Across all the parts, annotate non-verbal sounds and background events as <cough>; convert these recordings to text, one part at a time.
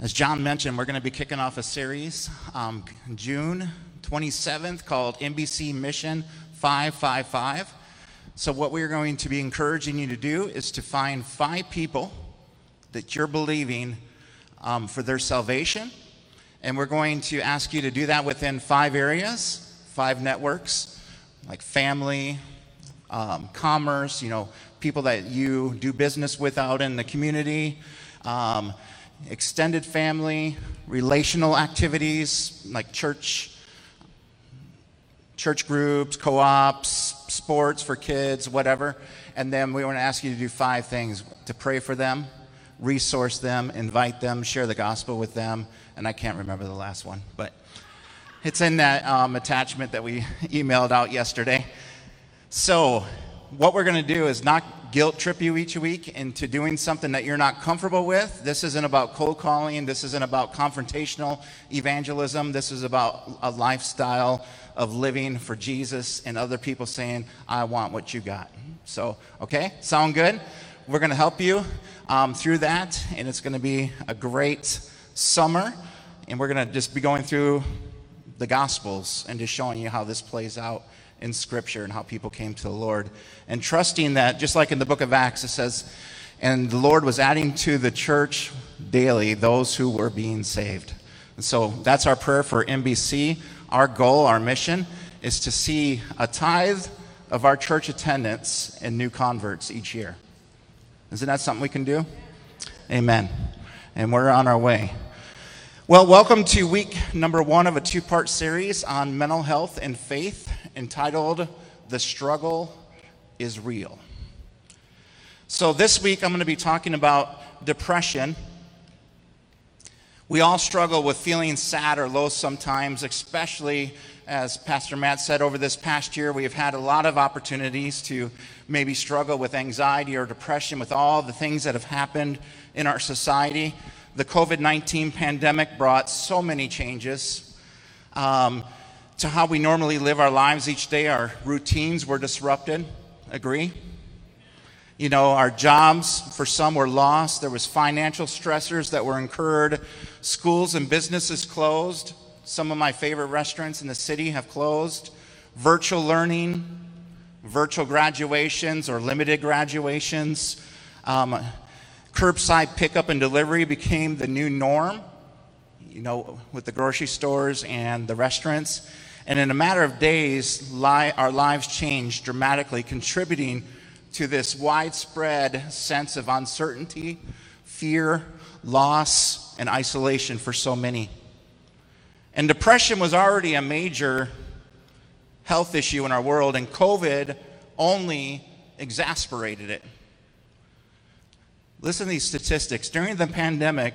As John mentioned, we're going to be kicking off a series um, June 27th called NBC Mission 555. So, what we're going to be encouraging you to do is to find five people that you're believing um, for their salvation. And we're going to ask you to do that within five areas, five networks, like family, um, commerce, you know, people that you do business with out in the community. Extended family, relational activities like church, church groups, co-ops, sports for kids, whatever. And then we want to ask you to do five things: to pray for them, resource them, invite them, share the gospel with them, and I can't remember the last one, but it's in that um, attachment that we <laughs> emailed out yesterday. So, what we're going to do is not guilt trip you each week into doing something that you're not comfortable with. This isn't about cold calling. This isn't about confrontational evangelism. This is about a lifestyle of living for Jesus and other people saying, I want what you got. So, okay, sound good? We're going to help you um, through that, and it's going to be a great summer. And we're going to just be going through the Gospels and just showing you how this plays out in Scripture and how people came to the Lord. And trusting that, just like in the book of Acts, it says, and the Lord was adding to the church daily those who were being saved. And so that's our prayer for NBC. Our goal, our mission, is to see a tithe of our church attendance and new converts each year. Isn't that something we can do? Amen. And we're on our way. Well, welcome to week number one of a two part series on mental health and faith entitled The Struggle is Real. So, this week I'm going to be talking about depression. We all struggle with feeling sad or low sometimes, especially as Pastor Matt said over this past year, we have had a lot of opportunities to maybe struggle with anxiety or depression with all the things that have happened in our society the COVID 19 pandemic brought so many changes um, to how we normally live our lives each day. Our routines were disrupted. Agree? You know, our jobs for some were lost. There was financial stressors that were incurred. Schools and businesses closed. Some of my favorite restaurants in the city have closed. Virtual learning, virtual graduations or limited graduations. Um, Curbside pickup and delivery became the new norm, you know, with the grocery stores and the restaurants. And in a matter of days, li- our lives changed dramatically, contributing to this widespread sense of uncertainty, fear, loss, and isolation for so many. And depression was already a major health issue in our world, and COVID only exasperated it. Listen to these statistics. During the pandemic,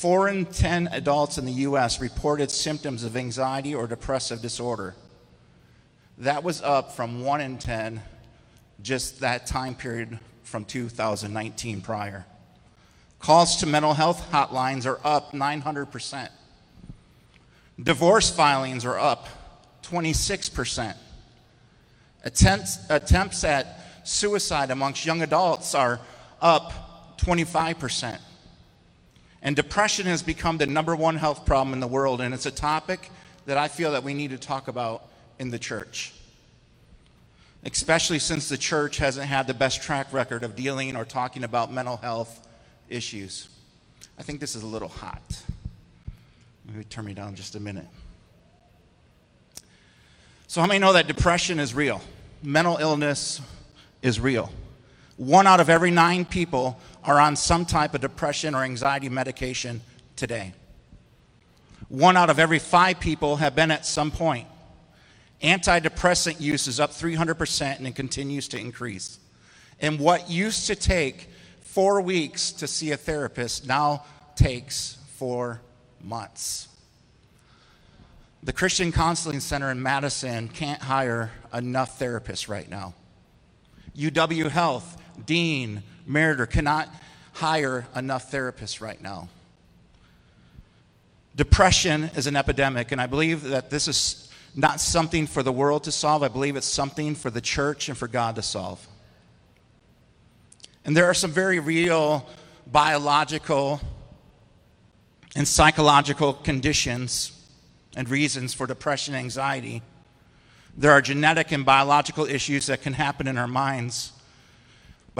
four in 10 adults in the U.S. reported symptoms of anxiety or depressive disorder. That was up from one in 10 just that time period from 2019 prior. Calls to mental health hotlines are up 900%. Divorce filings are up 26%. Attempts, attempts at suicide amongst young adults are up 25%. And depression has become the number one health problem in the world, and it's a topic that I feel that we need to talk about in the church. Especially since the church hasn't had the best track record of dealing or talking about mental health issues. I think this is a little hot. Maybe turn me down just a minute. So, how many know that depression is real? Mental illness is real. One out of every nine people are on some type of depression or anxiety medication today. One out of every five people have been at some point. Antidepressant use is up 300% and it continues to increase. And what used to take four weeks to see a therapist now takes four months. The Christian Counseling Center in Madison can't hire enough therapists right now. UW Health Dean, Meriter cannot hire enough therapists right now. Depression is an epidemic, and I believe that this is not something for the world to solve. I believe it's something for the church and for God to solve. And there are some very real biological and psychological conditions and reasons for depression and anxiety. There are genetic and biological issues that can happen in our minds.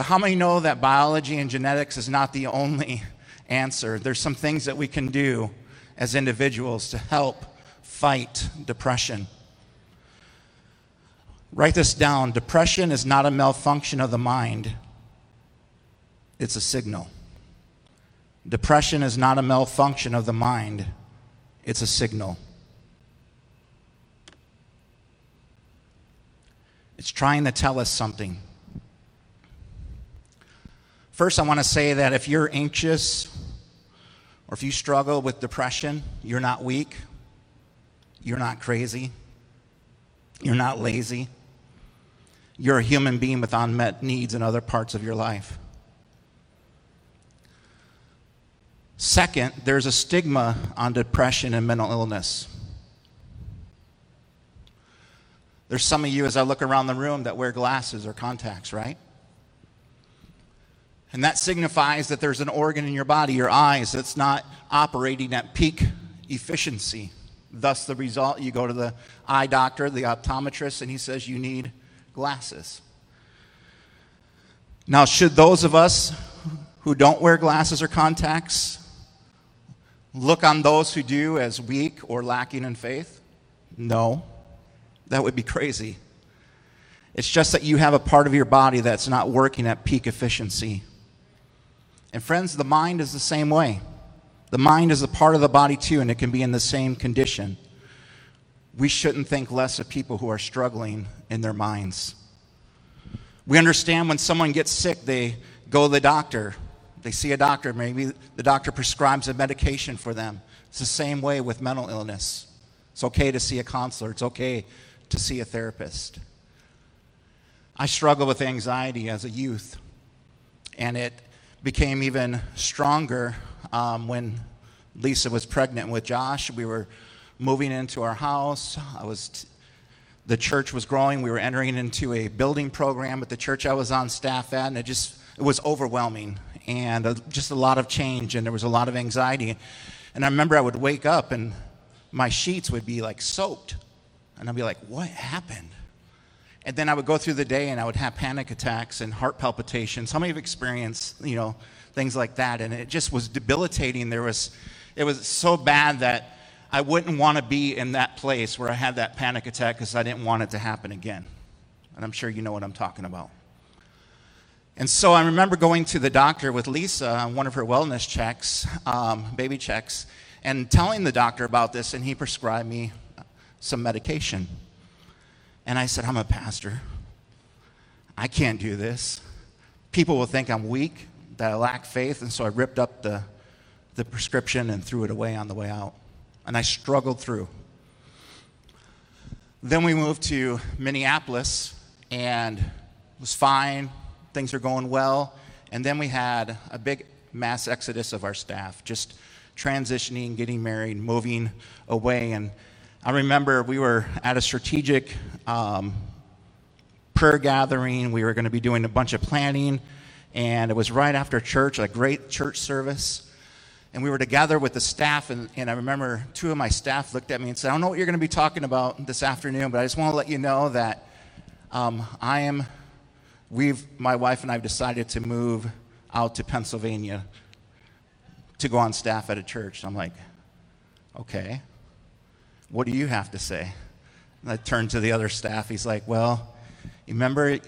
But how many know that biology and genetics is not the only answer? There's some things that we can do as individuals to help fight depression. Write this down. Depression is not a malfunction of the mind, it's a signal. Depression is not a malfunction of the mind, it's a signal. It's trying to tell us something. First, I want to say that if you're anxious or if you struggle with depression, you're not weak, you're not crazy, you're not lazy. You're a human being with unmet needs in other parts of your life. Second, there's a stigma on depression and mental illness. There's some of you, as I look around the room, that wear glasses or contacts, right? And that signifies that there's an organ in your body, your eyes, that's not operating at peak efficiency. Thus, the result you go to the eye doctor, the optometrist, and he says you need glasses. Now, should those of us who don't wear glasses or contacts look on those who do as weak or lacking in faith? No. That would be crazy. It's just that you have a part of your body that's not working at peak efficiency. And friends, the mind is the same way. The mind is a part of the body too, and it can be in the same condition. We shouldn't think less of people who are struggling in their minds. We understand when someone gets sick, they go to the doctor. They see a doctor. Maybe the doctor prescribes a medication for them. It's the same way with mental illness. It's okay to see a counselor, it's okay to see a therapist. I struggled with anxiety as a youth, and it became even stronger um, when Lisa was pregnant with Josh. We were moving into our house. I was t- the church was growing. We were entering into a building program at the church I was on staff at, and it just it was overwhelming and just a lot of change, and there was a lot of anxiety. And I remember I would wake up and my sheets would be like soaked, and I'd be like, "What happened?" And then I would go through the day and I would have panic attacks and heart palpitations. How many have experienced, you know, things like that? And it just was debilitating. There was, it was so bad that I wouldn't want to be in that place where I had that panic attack because I didn't want it to happen again. And I'm sure you know what I'm talking about. And so I remember going to the doctor with Lisa on one of her wellness checks, um, baby checks, and telling the doctor about this, and he prescribed me some medication. And I said, I'm a pastor. I can't do this. People will think I'm weak, that I lack faith, and so I ripped up the, the prescription and threw it away on the way out and I struggled through. Then we moved to Minneapolis and it was fine. Things are going well. And then we had a big mass exodus of our staff, just transitioning, getting married, moving away. And I remember we were at a strategic um, prayer gathering. We were going to be doing a bunch of planning. And it was right after church, a great church service and we were together with the staff and, and i remember two of my staff looked at me and said i don't know what you're going to be talking about this afternoon but i just want to let you know that um, i am we've my wife and i've decided to move out to pennsylvania to go on staff at a church i'm like okay what do you have to say and i turned to the other staff he's like well you remember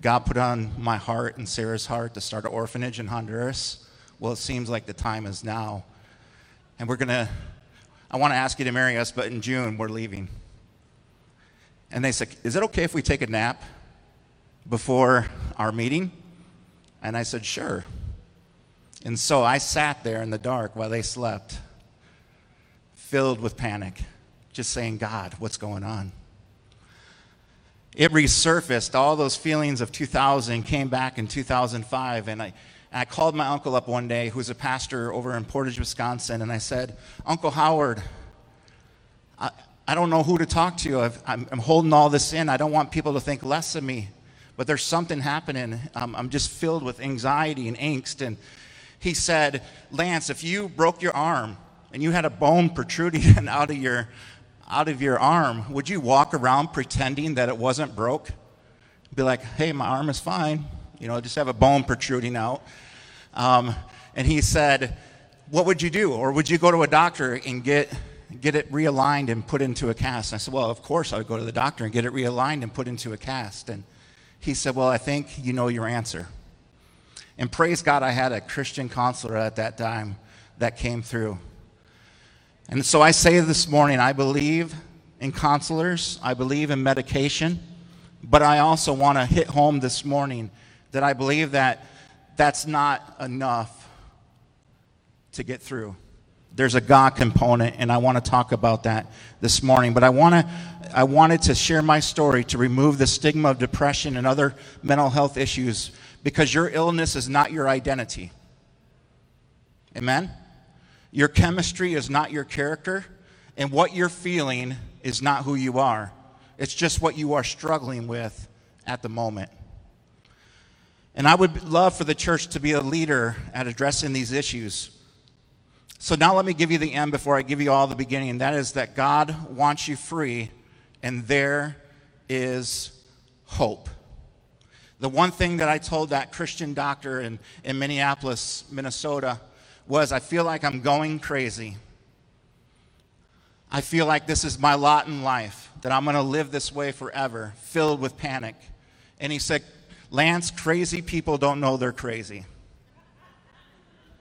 god put on my heart and sarah's heart to start an orphanage in honduras well, it seems like the time is now. And we're going to, I want to ask you to marry us, but in June we're leaving. And they said, Is it okay if we take a nap before our meeting? And I said, Sure. And so I sat there in the dark while they slept, filled with panic, just saying, God, what's going on? It resurfaced. All those feelings of 2000 came back in 2005. And I, I called my uncle up one day, who's a pastor over in Portage, Wisconsin, and I said, Uncle Howard, I, I don't know who to talk to. i am holding all this in. I don't want people to think less of me, but there's something happening. Um, I'm just filled with anxiety and angst. And he said, Lance, if you broke your arm and you had a bone protruding <laughs> out of your out of your arm, would you walk around pretending that it wasn't broke? Be like, hey, my arm is fine. You know, just have a bone protruding out. Um, and he said, what would you do? Or would you go to a doctor and get, get it realigned and put into a cast? And I said, well, of course I would go to the doctor and get it realigned and put into a cast. And he said, well, I think you know your answer. And praise God, I had a Christian counselor at that time that came through. And so I say this morning, I believe in counselors, I believe in medication, but I also want to hit home this morning that I believe that that's not enough to get through. There's a God component, and I want to talk about that this morning. But I, want to, I wanted to share my story to remove the stigma of depression and other mental health issues because your illness is not your identity. Amen? Your chemistry is not your character, and what you're feeling is not who you are. It's just what you are struggling with at the moment. And I would love for the church to be a leader at addressing these issues. So now let me give you the end before I give you all the beginning, that is that God wants you free, and there is hope. The one thing that I told that Christian doctor in, in Minneapolis, Minnesota, was I feel like I'm going crazy. I feel like this is my lot in life, that I'm going to live this way forever, filled with panic. And he said, Lance, crazy people don't know they're crazy.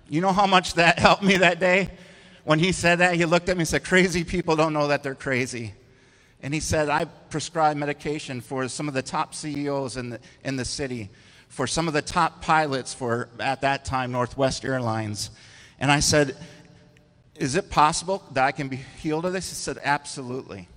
You know how much that <laughs> helped me that day? When he said that, he looked at me and said, Crazy people don't know that they're crazy. And he said, I prescribe medication for some of the top CEOs in the, in the city, for some of the top pilots for, at that time, Northwest Airlines. And I said, Is it possible that I can be healed of this? He said, Absolutely.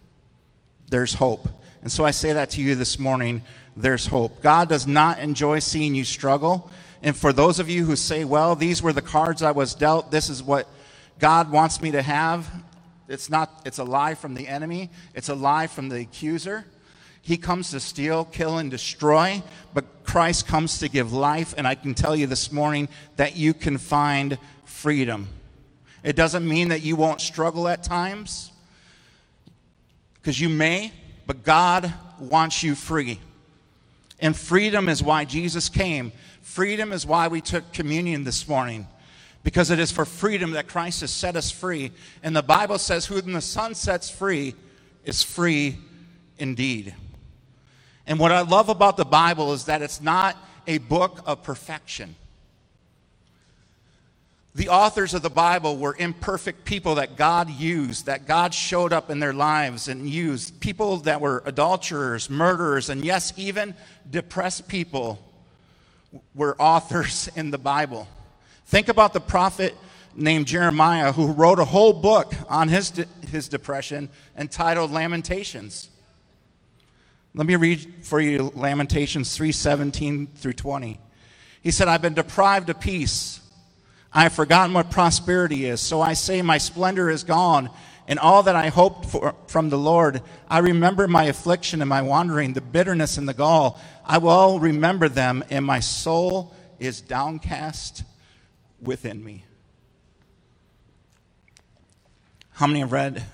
There's hope. And so I say that to you this morning there's hope. God does not enjoy seeing you struggle. And for those of you who say, Well, these were the cards I was dealt, this is what God wants me to have. It's not, it's a lie from the enemy, it's a lie from the accuser. He comes to steal, kill, and destroy, but Christ comes to give life. And I can tell you this morning that you can find freedom. It doesn't mean that you won't struggle at times, because you may, but God wants you free. And freedom is why Jesus came. Freedom is why we took communion this morning, because it is for freedom that Christ has set us free. And the Bible says, Who the Son sets free is free indeed. And what I love about the Bible is that it's not a book of perfection. The authors of the Bible were imperfect people that God used, that God showed up in their lives and used. People that were adulterers, murderers, and yes, even depressed people were authors <laughs> in the Bible. Think about the prophet named Jeremiah who wrote a whole book on his, de- his depression entitled Lamentations. Let me read for you Lamentations 3:17 through 20. He said, "I've been deprived of peace I have forgotten what prosperity is. So I say, My splendor is gone, and all that I hoped for from the Lord. I remember my affliction and my wandering, the bitterness and the gall. I will remember them, and my soul is downcast within me. How many have read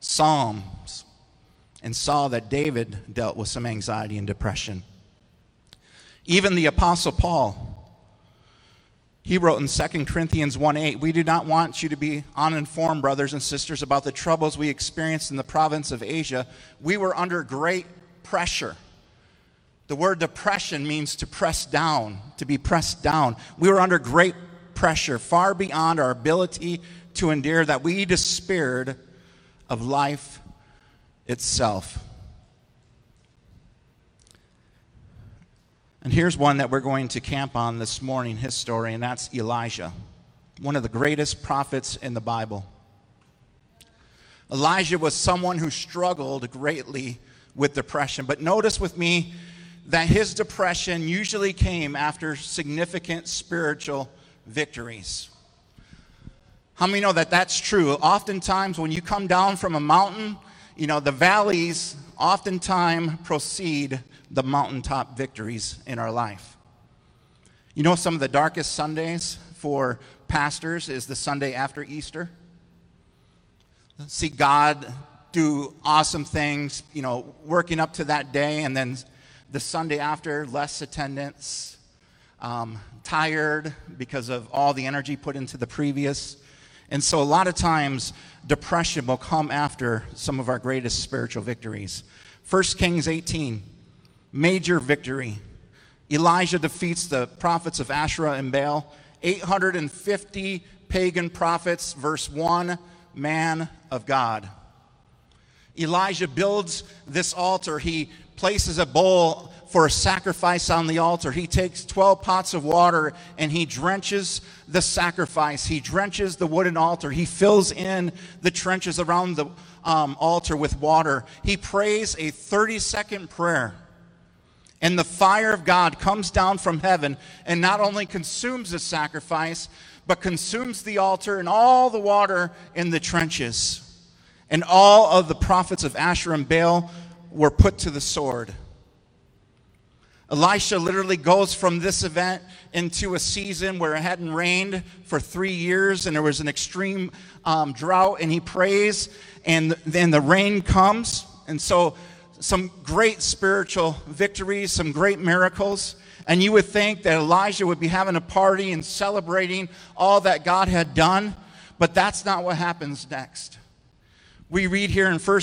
Psalms and saw that David dealt with some anxiety and depression? Even the Apostle Paul he wrote in 2 Corinthians 1 8, We do not want you to be uninformed, brothers and sisters, about the troubles we experienced in the province of Asia. We were under great pressure. The word depression means to press down, to be pressed down. We were under great pressure, far beyond our ability to endure, that we despaired of life itself. And here's one that we're going to camp on this morning, his story, and that's Elijah, one of the greatest prophets in the Bible. Elijah was someone who struggled greatly with depression. But notice with me that his depression usually came after significant spiritual victories. How many know that that's true? Oftentimes, when you come down from a mountain, you know, the valleys oftentimes proceed the mountaintop victories in our life. You know, some of the darkest Sundays for pastors is the Sunday after Easter. see God do awesome things, you know, working up to that day, and then the Sunday after, less attendance, um, tired because of all the energy put into the previous. And so, a lot of times, depression will come after some of our greatest spiritual victories. 1 Kings 18, major victory. Elijah defeats the prophets of Asherah and Baal. 850 pagan prophets, verse 1, man of God. Elijah builds this altar. He places a bowl for a sacrifice on the altar. He takes 12 pots of water and he drenches the sacrifice. He drenches the wooden altar. He fills in the trenches around the um, altar with water. He prays a 30 second prayer. And the fire of God comes down from heaven and not only consumes the sacrifice, but consumes the altar and all the water in the trenches. And all of the prophets of Asher and Baal were put to the sword. Elisha literally goes from this event into a season where it hadn't rained for three years and there was an extreme um, drought, and he prays, and then the rain comes. And so, some great spiritual victories, some great miracles. And you would think that Elijah would be having a party and celebrating all that God had done, but that's not what happens next. We read here in 1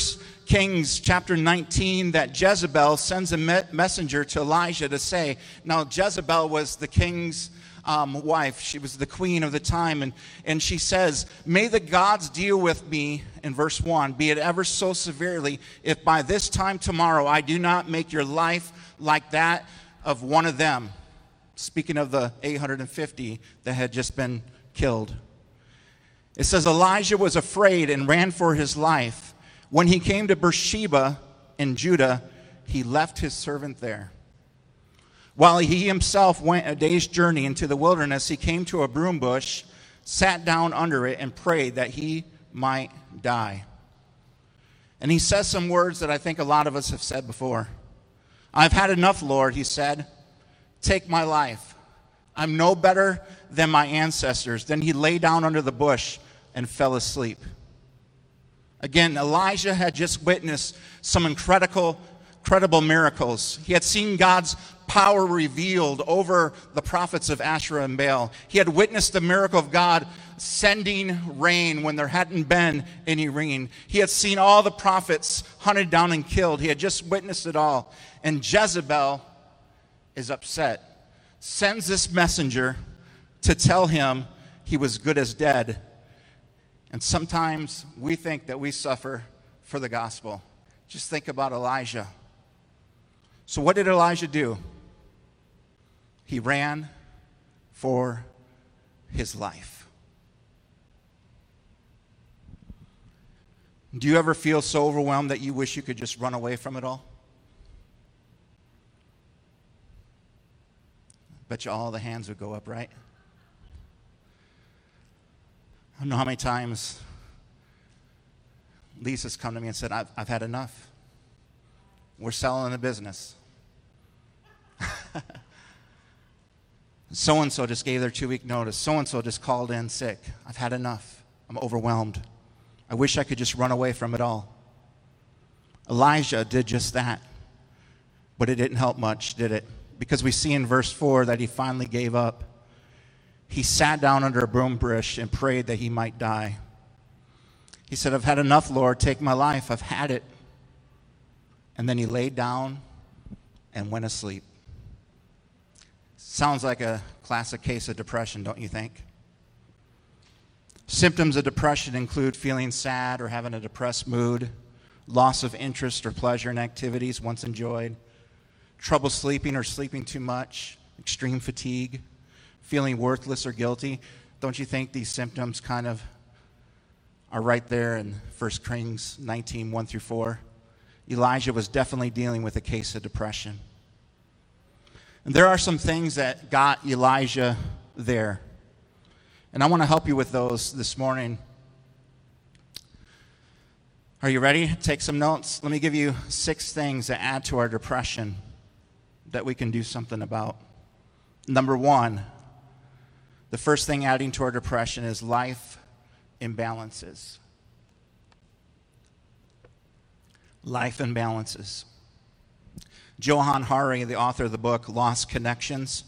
Kings chapter 19 that Jezebel sends a me- messenger to Elijah to say, now Jezebel was the king's um, wife. She was the queen of the time. And, and she says, May the gods deal with me, in verse 1, be it ever so severely, if by this time tomorrow I do not make your life like that of one of them. Speaking of the 850 that had just been killed. It says Elijah was afraid and ran for his life. When he came to Beersheba in Judah, he left his servant there. While he himself went a day's journey into the wilderness, he came to a broom bush, sat down under it, and prayed that he might die. And he says some words that I think a lot of us have said before. I've had enough, Lord, he said. Take my life. I'm no better than my ancestors. Then he lay down under the bush and fell asleep. Again, Elijah had just witnessed some incredible, incredible miracles. He had seen God's power revealed over the prophets of Asherah and Baal. He had witnessed the miracle of God sending rain when there hadn't been any rain. He had seen all the prophets hunted down and killed. He had just witnessed it all. And Jezebel is upset, sends this messenger to tell him he was good as dead and sometimes we think that we suffer for the gospel. Just think about Elijah. So, what did Elijah do? He ran for his life. Do you ever feel so overwhelmed that you wish you could just run away from it all? Bet you all the hands would go up, right? I don't know how many times Lisa's come to me and said, I've, I've had enough. We're selling the business. so and so just gave their two week notice. So and so just called in sick. I've had enough. I'm overwhelmed. I wish I could just run away from it all. Elijah did just that. But it didn't help much, did it? Because we see in verse 4 that he finally gave up he sat down under a broom bush and prayed that he might die. He said, I've had enough, Lord. Take my life. I've had it. And then he laid down and went asleep. Sounds like a classic case of depression, don't you think? Symptoms of depression include feeling sad or having a depressed mood, loss of interest or pleasure in activities once enjoyed, trouble sleeping or sleeping too much, extreme fatigue feeling worthless or guilty, don't you think these symptoms kind of are right there in 1 Kings 19 1 through 4? Elijah was definitely dealing with a case of depression. And there are some things that got Elijah there. And I want to help you with those this morning. Are you ready? Take some notes. Let me give you six things that add to our depression that we can do something about. Number one, the first thing adding to our depression is life imbalances. life imbalances. Johann Hari, the author of the book Lost Connections,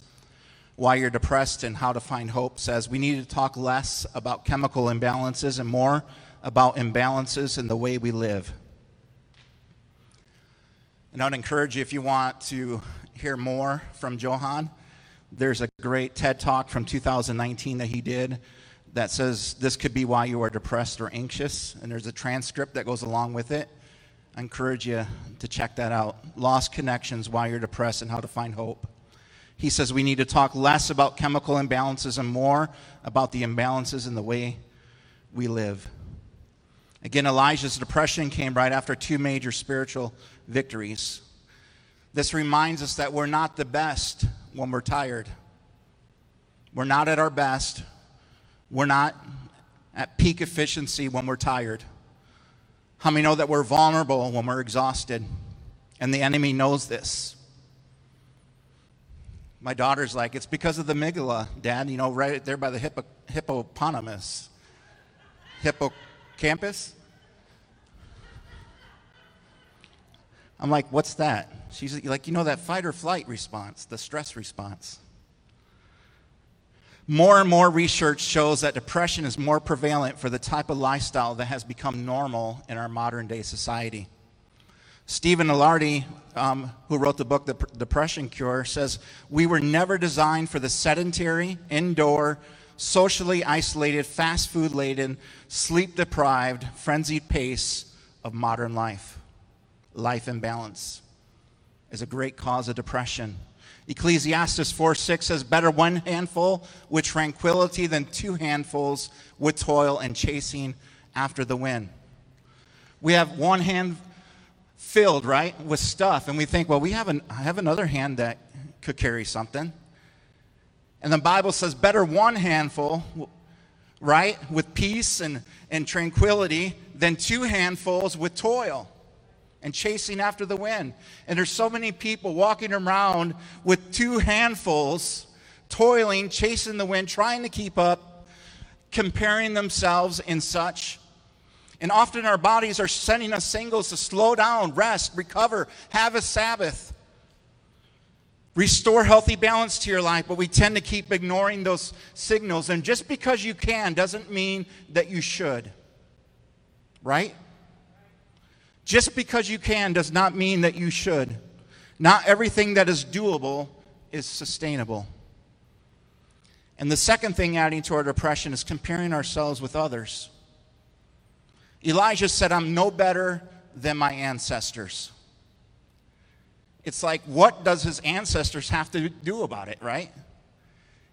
Why You're Depressed and How to Find Hope, says we need to talk less about chemical imbalances and more about imbalances in the way we live. And I'd encourage you if you want to hear more from Johann, there's a great TED talk from 2019 that he did that says this could be why you are depressed or anxious, and there's a transcript that goes along with it. I encourage you to check that out. Lost Connections Why You're Depressed and How to Find Hope. He says we need to talk less about chemical imbalances and more about the imbalances in the way we live. Again, Elijah's depression came right after two major spiritual victories. This reminds us that we're not the best when we're tired. We're not at our best. We're not at peak efficiency when we're tired. How many know that we're vulnerable when we're exhausted? And the enemy knows this. My daughter's like, it's because of the amygdala, Dad, you know, right there by the hippo, hippopotamus. Hippocampus? I'm like, what's that? She's like, you know, that fight or flight response, the stress response. More and more research shows that depression is more prevalent for the type of lifestyle that has become normal in our modern day society. Stephen Ilardi, um, who wrote the book The Depression Cure, says, We were never designed for the sedentary, indoor, socially isolated, fast food laden, sleep deprived, frenzied pace of modern life life imbalance is a great cause of depression. Ecclesiastes 4 6 says, Better one handful with tranquility than two handfuls with toil and chasing after the wind. We have one hand filled, right, with stuff, and we think, well, we have, an, have another hand that could carry something. And the Bible says, Better one handful, right, with peace and, and tranquility than two handfuls with toil and chasing after the wind. And there's so many people walking around with two handfuls, toiling, chasing the wind, trying to keep up, comparing themselves in such. And often our bodies are sending us signals to slow down, rest, recover, have a Sabbath, restore healthy balance to your life. But we tend to keep ignoring those signals. And just because you can doesn't mean that you should. Right? Just because you can does not mean that you should. Not everything that is doable is sustainable. And the second thing adding to our depression is comparing ourselves with others. Elijah said, I'm no better than my ancestors. It's like, what does his ancestors have to do about it, right?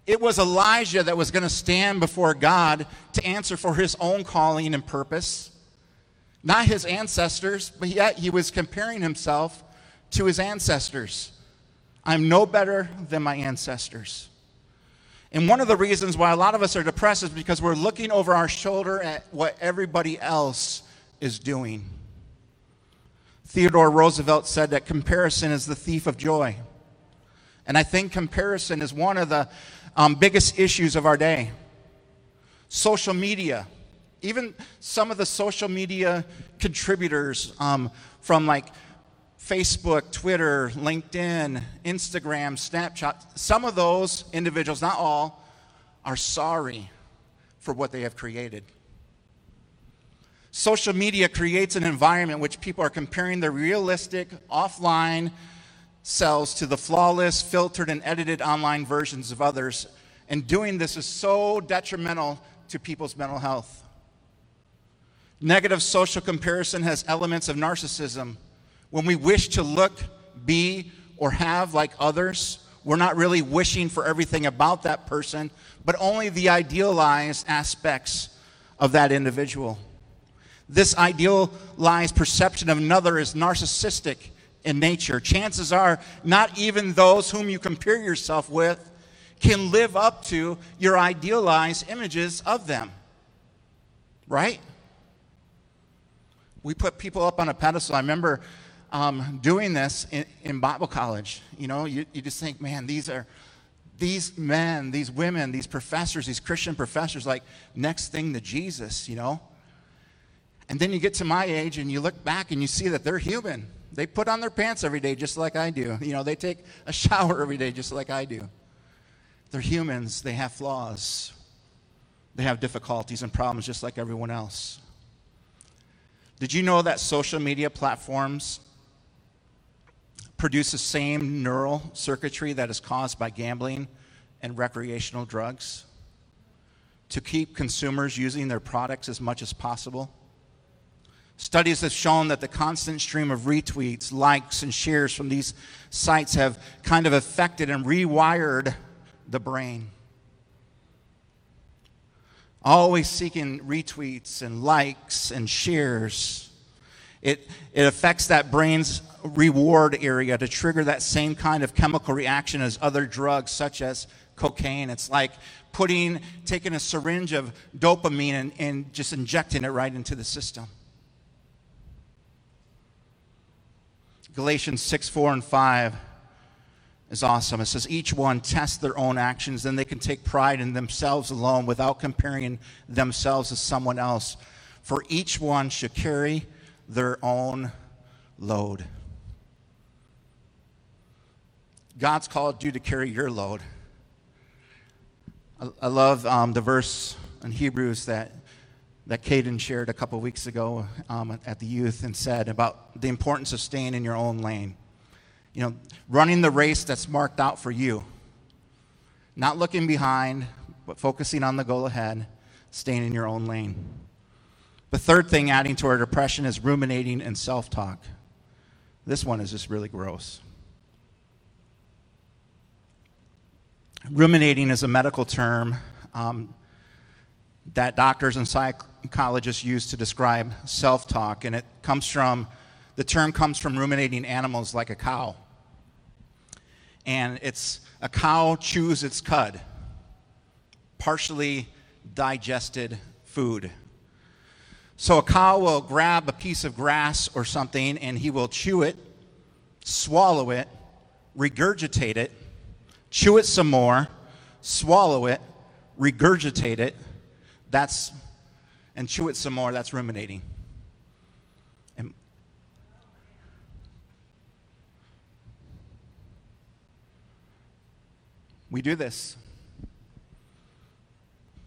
It was Elijah that was going to stand before God to answer for his own calling and purpose not his ancestors, but yet he was comparing himself to his ancestors. I'm no better than my ancestors. And one of the reasons why a lot of us are depressed is because we're looking over our shoulder at what everybody else is doing. Theodore Roosevelt said that comparison is the thief of joy. And I think comparison is one of the um, biggest issues of our day. Social media even some of the social media contributors um, from like Facebook, Twitter, LinkedIn, Instagram, Snapchat, some of those individuals, not all, are sorry for what they have created. Social media creates an environment which people are comparing their realistic offline selves to the flawless, filtered, and edited online versions of others. And doing this is so detrimental to people's mental health. Negative social comparison has elements of narcissism. When we wish to look, be, or have like others, we're not really wishing for everything about that person, but only the idealized aspects of that individual. This idealized perception of another is narcissistic in nature. Chances are, not even those whom you compare yourself with can live up to your idealized images of them. Right? We put people up on a pedestal. I remember um, doing this in, in, Bible college. You know, you, you just think, man, these are these men, these women, these professors, these Christian professors, like next thing to Jesus, you know? And then you get to my age and you look back and you see that they're human. They put on their pants every day just like I do. <laughs> You know, they take a shower every day just like I do. They're humans, they have flaws. They have difficulties and problems just like everyone else. Did you know that social media platforms produce the same neural circuitry that is caused by gambling and recreational drugs to keep consumers using their products as much as possible? Studies have shown that the constant stream of retweets, likes, and shares from these sites have kind of affected and rewired the brain. Always seeking retweets and likes and shares. It, it affects that brain's reward area to trigger that same kind of chemical reaction as other drugs, such as cocaine. It's like putting, taking a syringe of dopamine and, and just injecting it right into the system. Galatians 6, 4, and 5 is awesome. It says, each one test their own actions, then they can take pride in themselves alone without comparing themselves to someone else. For each one should carry their own load. God's called you to carry your load. I, I love um, the verse in Hebrews that that Caden shared a couple weeks ago um, at the youth and said about the importance of staying in your own lane. You know, running the race that's marked out for you. Not looking behind, but focusing on the goal ahead, staying in your own lane. The third thing adding to our depression is ruminating and self talk. This one is just really gross. Ruminating is a medical term um, that doctors and psychologists use to describe self talk, and it comes from the term comes from ruminating animals like a cow. And it's a cow chews its cud, partially digested food. So a cow will grab a piece of grass or something and he will chew it, swallow it, regurgitate it, chew it some more, swallow it, regurgitate it, that's, and chew it some more, that's ruminating. We do this.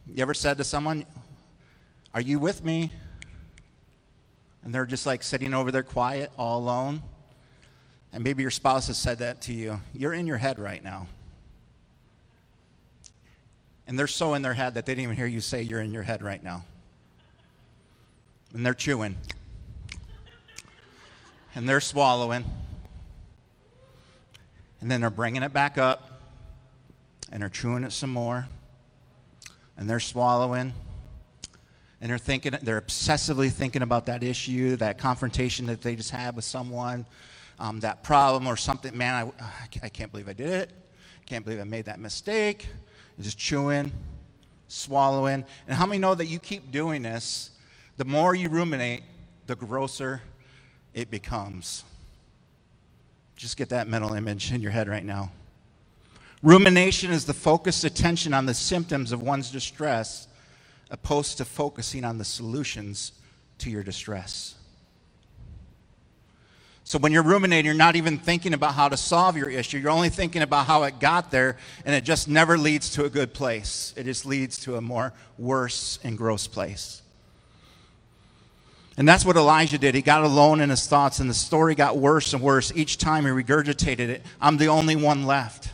You ever said to someone, Are you with me? And they're just like sitting over there quiet, all alone. And maybe your spouse has said that to you. You're in your head right now. And they're so in their head that they didn't even hear you say you're in your head right now. And they're chewing. And they're swallowing. And then they're bringing it back up. And they're chewing it some more. And they're swallowing. And they're thinking, they're obsessively thinking about that issue, that confrontation that they just had with someone, um, that problem or something. Man, I, I can't believe I did it. Can't believe I made that mistake just chewing, swallowing. And how many know that you keep doing this, the more you ruminate, the grosser it becomes? Just get that mental image in your head right now. Rumination is the focused attention on the symptoms of one's distress, opposed to focusing on the solutions to your distress. So when you're ruminating, you're not even thinking about how to solve your issue. You're only thinking about how it got there, and it just never leads to a good place. It just leads to a more worse and gross place. And that's what Elijah did. He got alone in his thoughts, and the story got worse and worse. Each time he regurgitated it, I'm the only one left.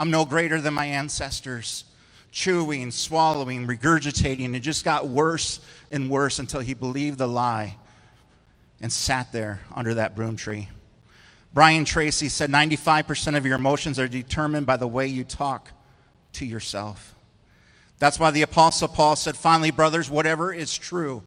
I'm no greater than my ancestors. Chewing, swallowing, regurgitating. It just got worse and worse until he believed the lie and sat there under that broom tree. Brian Tracy said 95% of your emotions are determined by the way you talk to yourself. That's why the Apostle Paul said, finally, brothers, whatever is true,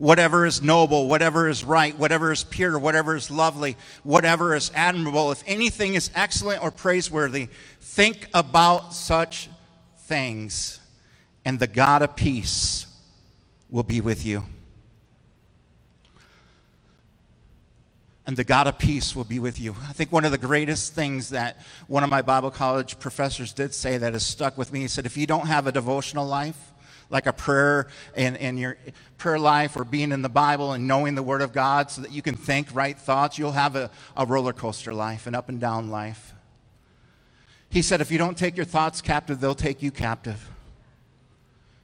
whatever is noble, whatever is right, whatever is pure, whatever is lovely, whatever is admirable, if anything is excellent or praiseworthy, think about such things, and the God of peace will be with you. and the God of peace will be with you. I think one of the greatest things that one of my Bible college professors did say that has stuck with me, he said, if you don't have a devotional life, like a prayer in, in your prayer life or being in the Bible and knowing the Word of God so that you can think right thoughts, you'll have a, a roller coaster life, an up and down life. He said, if you don't take your thoughts captive, they'll take you captive.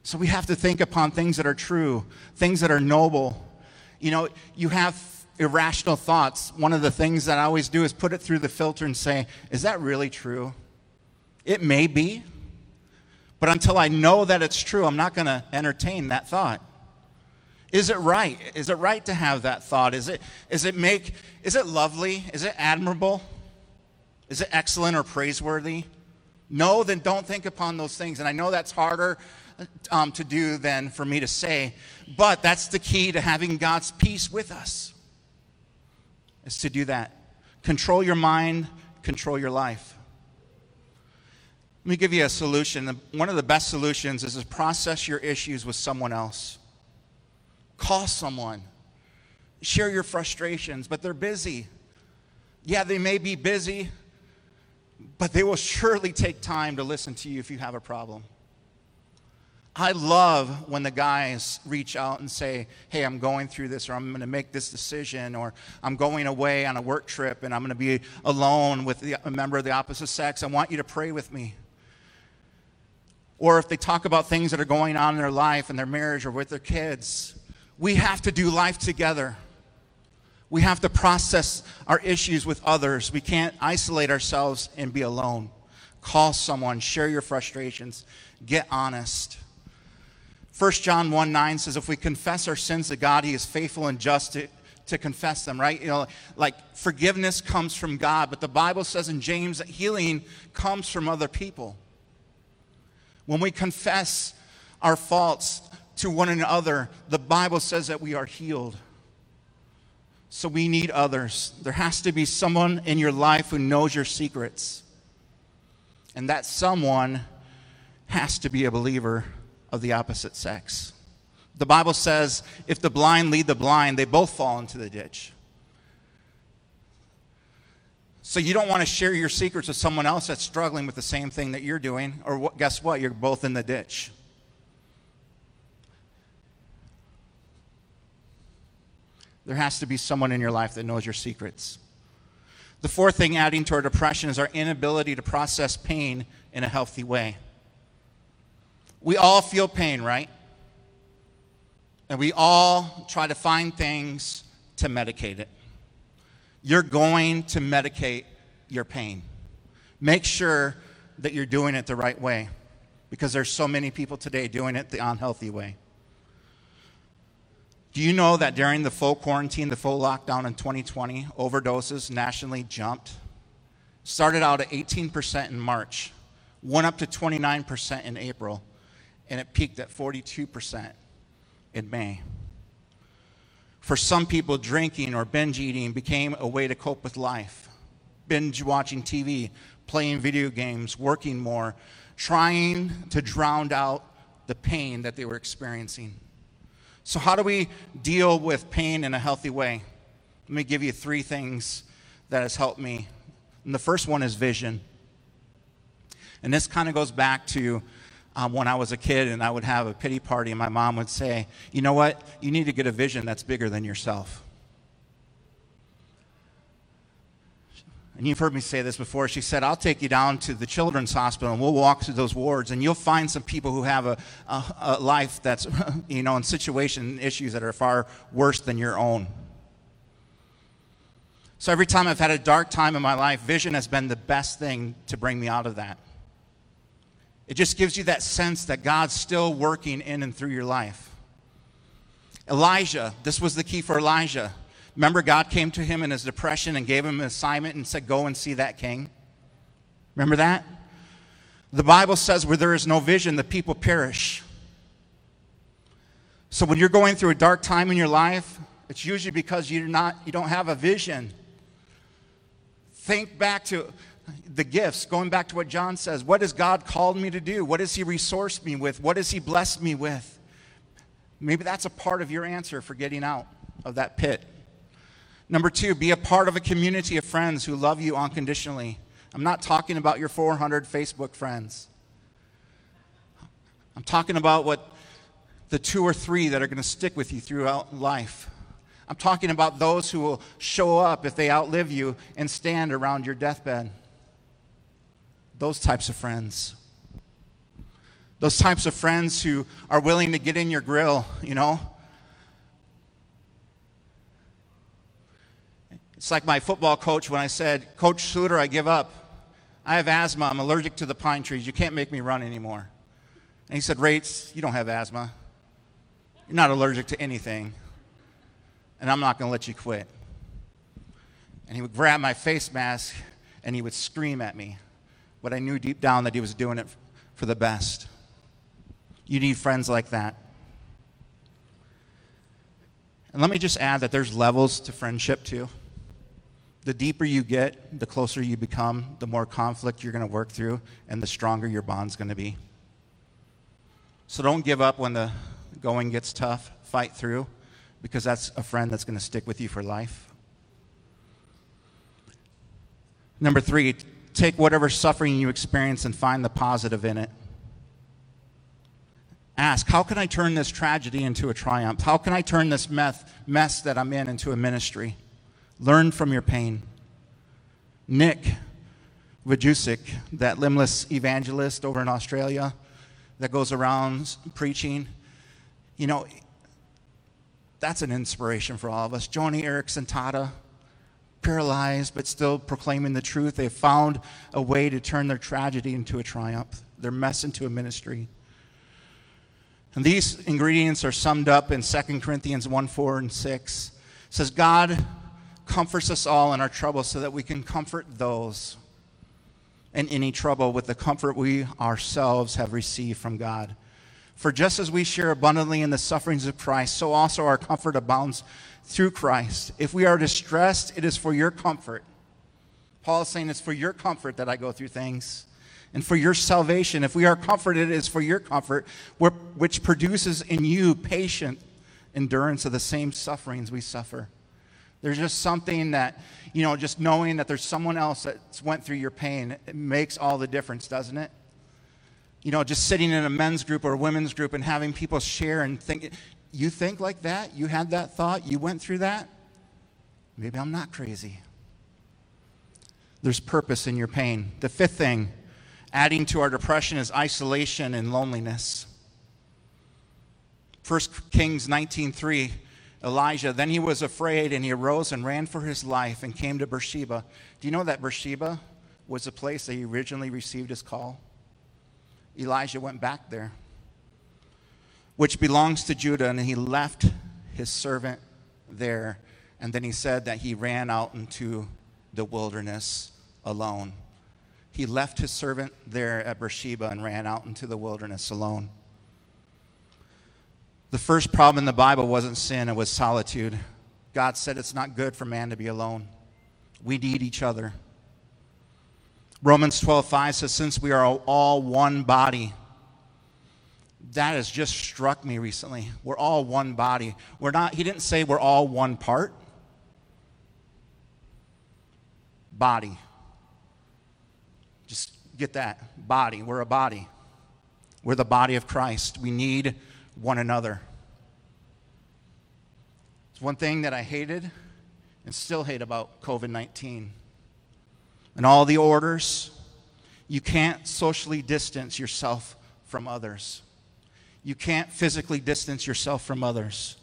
So we have to think upon things that are true, things that are noble. You know, you have irrational thoughts. One of the things that I always do is put it through the filter and say, is that really true? It may be, but until I know that it's true, I'm not going to entertain that thought. Is it right? Is it right to have that thought? Is it, is it make, is it lovely? Is it admirable? Is it excellent or praiseworthy? No, then don't think upon those things. And I know that's harder um, to do than for me to say, but that's the key to having God's peace with us, is to do that. Control your mind, control your life. Let me give you a solution. One of the best solutions is to process your issues with someone else. Call someone. Share your frustrations, but they're busy. Yeah, they may be busy, but they will surely take time to listen to you if you have a problem. I love when the guys reach out and say, Hey, I'm going through this, or I'm going to make this decision, or I'm going away on a work trip and I'm going to be alone with the, a member of the opposite sex. I want you to pray with me or if they talk about things that are going on in their life and their marriage or with their kids. We have to do life together. We have to process our issues with others. We can't isolate ourselves and be alone. Call someone, share your frustrations, get honest. 1 John 1 9 says, If we confess our sins to God, He is faithful and just to, to confess them, right? You know, like forgiveness comes from God, but the Bible says in James that healing comes from other people. When we confess our faults to one another, the Bible says that we are healed. So we need others. There has to be someone in your life who knows your secrets. And that someone has to be a believer of the opposite sex. The Bible says if the blind lead the blind, they both fall into the ditch. So you don't want to share your secrets with someone else that's struggling with the same thing that you're doing, or what, guess what? You're both in the ditch. There has to be someone in your life that knows your secrets. The fourth thing adding to our depression is our inability to process pain in a healthy way. We all feel pain, right? And we all try to find things to medicate it you're going to medicate your pain. Make sure that you're doing it the right way because there's so many people today doing it the unhealthy way. Do you know that during the full quarantine, the full lockdown in 2020, overdoses nationally jumped? Started out at 18% in March, went up to 29% in April, and it peaked at 42% in May. For some people, drinking or binge eating became a way to cope with life. Binge watching TV, playing video games, working more, trying to drown out the pain that they were experiencing. So, how do we deal with pain in a healthy way? Let me give you three things that has helped me. And the first one is vision. And this kind of goes back to um, when I was a kid and I would have a pity party, and my mom would say, You know what? You need to get a vision that's bigger than yourself. And you've heard me say this before. She said, I'll take you down to the children's hospital and we'll walk through those wards and you'll find some people who have a, a, a life that's, <laughs> you know, in situation issues that are far worse than your own. So every time I've had a dark time in my life, vision has been the best thing to bring me out of that. It just gives you that sense that God's still working in and through your life. Elijah, this was the key for Elijah. Remember, God came to him in his depression and gave him an assignment and said, Go and see that king. Remember that? The Bible says, Where there is no vision, the people perish. So when you're going through a dark time in your life, it's usually because you're not, you don't have a vision. Think back to the gifts, going back to what John says, what has God called me to do? What has He resourced me with? What has He blessed me with? Maybe that's a part of your answer for getting out of that pit. Number two, be a part of a community of friends who love you unconditionally. I'm not talking about your 400 Facebook friends. I'm talking about what the two or three that are going to stick with you throughout life. I'm talking about those who will show up if they outlive you and stand around your deathbed. Those types of friends. Those types of friends who are willing to get in your grill, you know. It's like my football coach when I said, Coach Sluter, I give up. I have asthma. I'm allergic to the pine trees. You can't make me run anymore. And he said, Rates, you don't have asthma. You're not allergic to anything. And I'm not going to let you quit. And he would grab my face mask and he would scream at me. But I knew deep down that he was doing it for the best. You need friends like that. And let me just add that there's levels to friendship too. The deeper you get, the closer you become, the more conflict you're going to work through, and the stronger your bond's going to be. So don't give up when the going gets tough. Fight through, because that's a friend that's going to stick with you for life. Number three, take whatever suffering you experience and find the positive in it. Ask, how can I turn this tragedy into a triumph? How can I turn this meth, mess that I'm in into a ministry? Learn from your pain. Nick Vujicic, that limbless evangelist over in Australia that goes around preaching, you know, that's an inspiration for all of us. Joni Eareckson Tada, paralyzed but still proclaiming the truth. They found a way to turn their tragedy into a triumph, their mess into a ministry. And these ingredients are summed up in 2 Corinthians 1 4 and 6. It says, God comforts us all in our trouble so that we can comfort those in any trouble with the comfort we ourselves have received from God. For just as we share abundantly in the sufferings of Christ, so also our comfort abounds through Christ. If we are distressed, it is for your comfort. Paul is saying it's for your comfort that I go through things. And for your salvation, if we are comforted, it is for your comfort, which produces in you patient endurance of the same sufferings we suffer. There's just something that, you know, just knowing that there's someone else that's went through your pain, it makes all the difference, doesn't it? You know, just sitting in a men's group or a women's group and having people share and think, you think like that? You had that thought? You went through that? Maybe I'm not crazy. There's purpose in your pain. The fifth thing, adding to our depression, is isolation and loneliness. 1 Kings 19:3 Elijah, then he was afraid and he arose and ran for his life and came to Beersheba. Do you know that Beersheba was the place that he originally received his call? Elijah went back there, which belongs to Judah, and he left his servant there. And then he said that he ran out into the wilderness alone. He left his servant there at Beersheba and ran out into the wilderness alone. The first problem in the Bible wasn't sin, it was solitude. God said it's not good for man to be alone. We need each other. Romans 12:5 says since we are all one body. That has just struck me recently. We're all one body. We're not he didn't say we're all one part. Body. Just get that. Body. We're a body. We're the body of Christ. We need one another. It's one thing that I hated and still hate about COVID 19 and all the orders. You can't socially distance yourself from others. You can't physically distance yourself from others.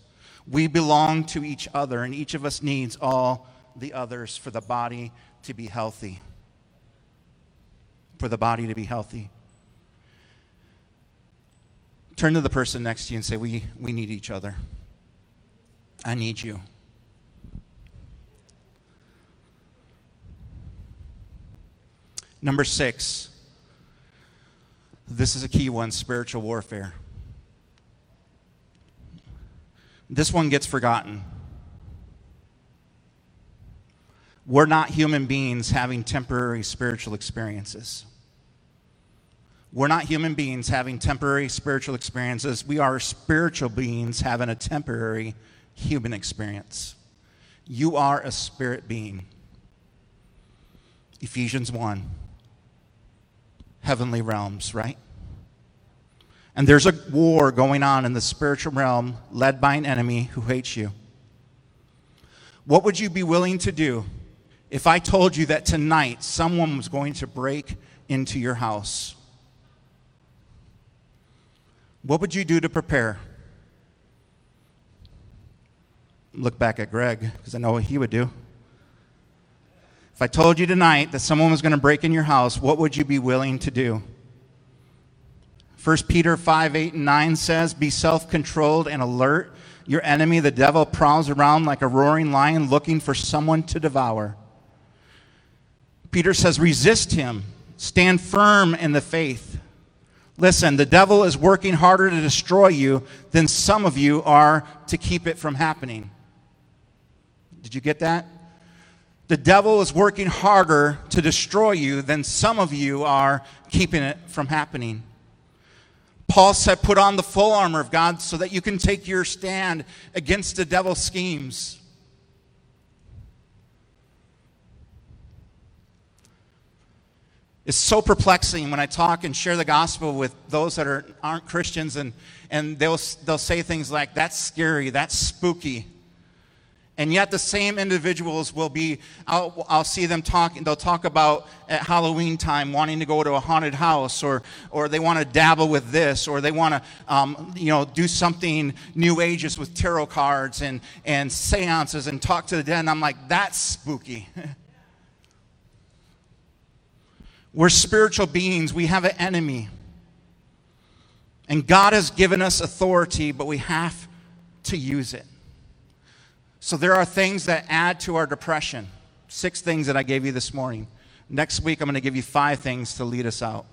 We belong to each other, and each of us needs all the others for the body to be healthy. For the body to be healthy. Turn to the person next to you and say, We, we need each other. I need you. Number six, this is a key one spiritual warfare. This one gets forgotten. We're not human beings having temporary spiritual experiences. We're not human beings having temporary spiritual experiences. We are spiritual beings having a temporary human experience. You are a spirit being. Ephesians 1. Heavenly realms, right? And there's a war going on in the spiritual realm led by an enemy who hates you. What would you be willing to do if I told you that tonight someone was going to break into your house? What would you do to prepare? Look back at Greg, because I know what he would do. If I told you tonight that someone was going to break in your house, what would you be willing to do? 1 Peter 5 8 and 9 says, Be self controlled and alert. Your enemy, the devil, prowls around like a roaring lion looking for someone to devour. Peter says, Resist him, stand firm in the faith. Listen, the devil is working harder to destroy you than some of you are to keep it from happening. Did you get that? The devil is working harder to destroy you than some of you are keeping it from happening. Paul said, Put on the full armor of God so that you can take your stand against the devil's schemes. It's so perplexing when I talk and share the gospel with those that are, aren't Christians, and, and they'll, they'll say things like, That's scary, that's spooky. And yet, the same individuals will be, I'll, I'll, see them talking, they'll talk about at Halloween time wanting to go to a haunted house, or, or they want to dabble with this, or they want to, um, you know, do something New Ages with tarot cards and, and seances and talk to the dead. And I'm like, that's spooky. <laughs> We're spiritual beings, we have an enemy. And God has given us authority, but we have to use it. So there are things that add to our depression. Six things that I gave you this morning. Next week, I'm going to give you five things to lead us out.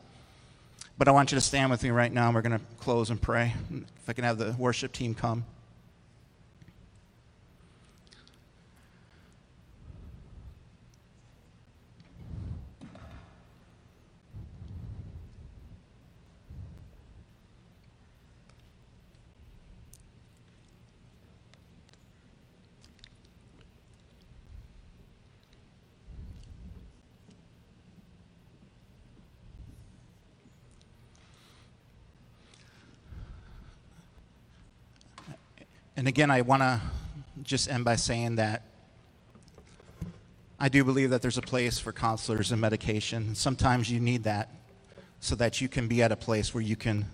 But I want you to stand with me right now. And we're going to close and pray. If I can have the worship team come. And again, I want to just end by saying that I do believe that there's a place for counselors and medication. Sometimes you need that so that you can be at a place where you can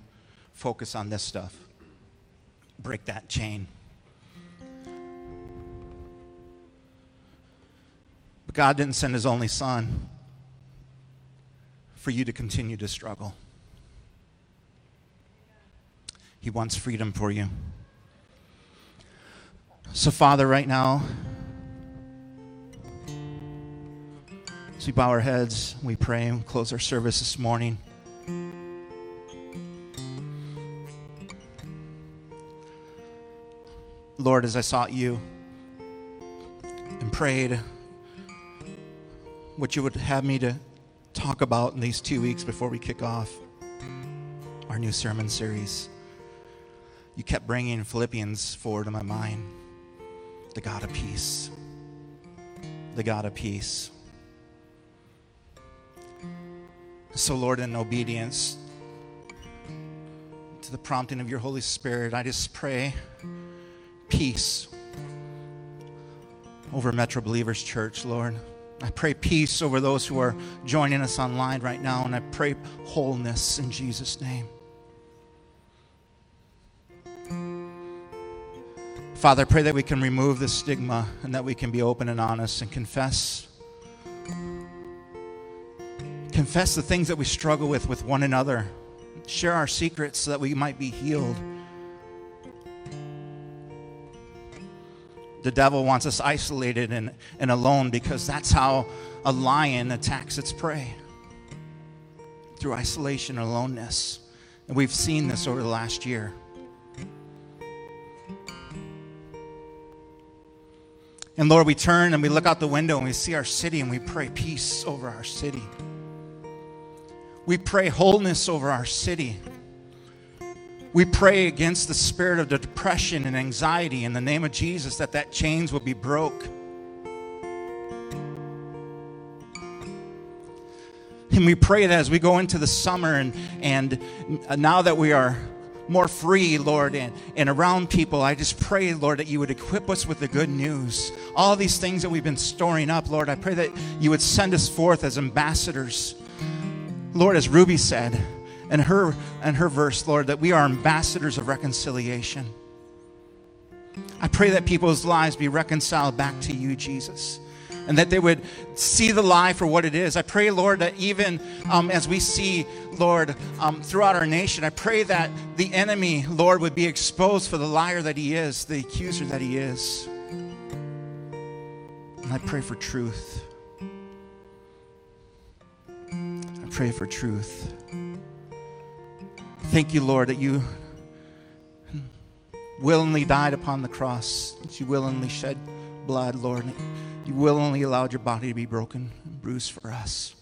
focus on this stuff, break that chain. But God didn't send his only son for you to continue to struggle. He wants freedom for you. So, Father, right now, as we bow our heads, we pray and close our service this morning. Lord, as I sought you and prayed what you would have me to talk about in these two weeks before we kick off our new sermon series, you kept bringing Philippians forward in my mind the God of peace. The God of peace. So, Lord, in obedience to the prompting of your Holy Spirit, I just pray peace over Metro Believers Church, Lord. I pray peace over those who are joining us online right now, and I pray wholeness in Jesus' name. Father, I pray that we can remove the stigma and that we can be open and honest and confess. Confess the things that we struggle with with one another. Share our secrets so that we might be healed. The devil wants us isolated and, and alone because that's how a lion attacks its prey through isolation and aloneness. And we've seen this over the last year. And Lord, we turn and we look out the window and we see our city and we pray peace over our city. We pray wholeness over our city. We pray against the spirit of depression and anxiety in the name of Jesus that that chains will be broke. And we pray that as we go into the summer and, and now that we are more free, Lord, and, and around people. I just pray, Lord, that you would equip us with the good news. All these things that we've been storing up, Lord, I pray that you would send us forth as ambassadors. Lord, as Ruby said in her, in her verse, Lord, that we are ambassadors of reconciliation. I pray that people's lives be reconciled back to you, Jesus and that they would see the lie for what it is. I pray, Lord, that even um, as we see, Lord, um, throughout our nation, I pray that the enemy, Lord, would be exposed for the liar that he is, the accuser that he is. And I pray for truth. I pray for truth. Thank you, Lord, that you willingly died upon the cross, that you willingly shed blood, Lord. You willingly allowed your body to be broken and bruised for us.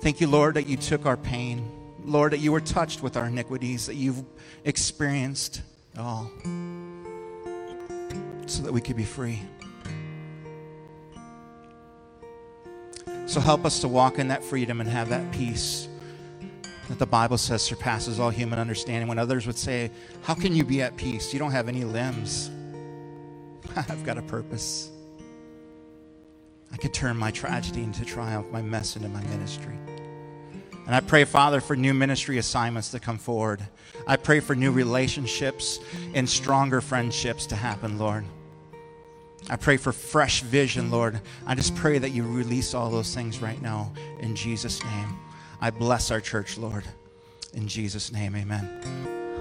Thank you, Lord, that you took our pain. Lord, that you were touched with our iniquities, that you've experienced all so that we could be free. So help us to walk in that freedom and have that peace that the Bible says surpasses all human understanding. When others would say, How can you be at peace? You don't have any limbs. <laughs> I've got a purpose. I could turn my tragedy into triumph, my mess into my ministry. And I pray, Father, for new ministry assignments to come forward. I pray for new relationships and stronger friendships to happen, Lord. I pray for fresh vision, Lord. I just pray that you release all those things right now in Jesus' name. I bless our church, Lord. In Jesus' name, amen.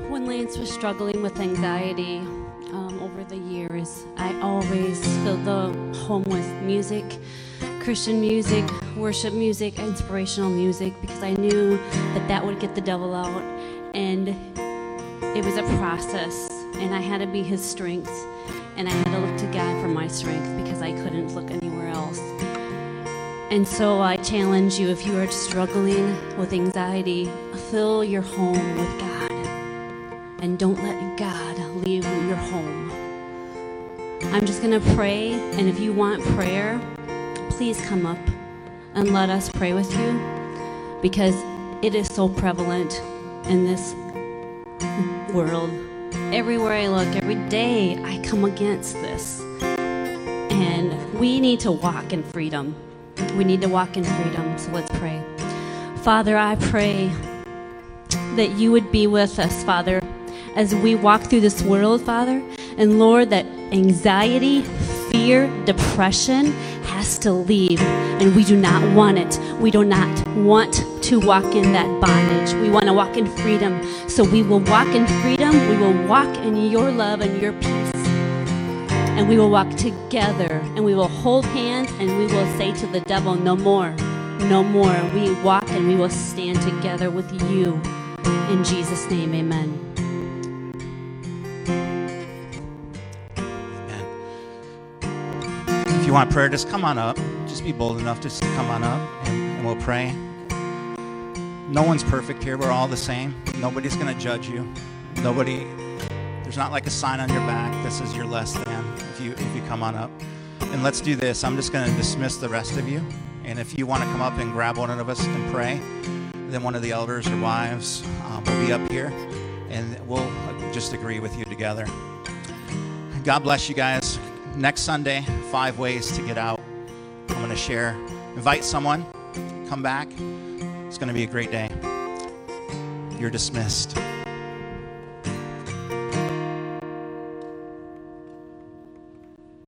When Lance was struggling with anxiety, over the years. I always filled the home with music, Christian music, worship music, inspirational music, because I knew that that would get the devil out. And it was a process, and I had to be his strength, and I had to look to God for my strength because I couldn't look anywhere else. And so I challenge you if you are struggling with anxiety, fill your home with God. And don't let God. I'm just going to pray, and if you want prayer, please come up and let us pray with you because it is so prevalent in this world. Everywhere I look, every day, I come against this. And we need to walk in freedom. We need to walk in freedom. So let's pray. Father, I pray that you would be with us, Father as we walk through this world, Father. And Lord, that anxiety, fear, depression has to leave. And we do not want it. We do not want to walk in that bondage. We want to walk in freedom. So we will walk in freedom. We will walk in your love and your peace. And we will walk together and we will hold hands and we will say to the devil, No more, no more. We walk and we will stand together with you. In Jesus' name, amen. You want prayer, just come on up. Just be bold enough to come on up and, and we'll pray. No one's perfect here. We're all the same. Nobody's going to judge you. Nobody, there's not like a sign on your back that says you're less than if you, if you come on up. And let's do this. I'm just going to dismiss the rest of you. And if you want to come up and grab one of us and pray, then one of the elders or wives um, will be up here and we'll just agree with you together. God bless you guys next Sunday, five ways to get out. I'm going to share. Invite someone, come back. It's going to be a great day. You're dismissed.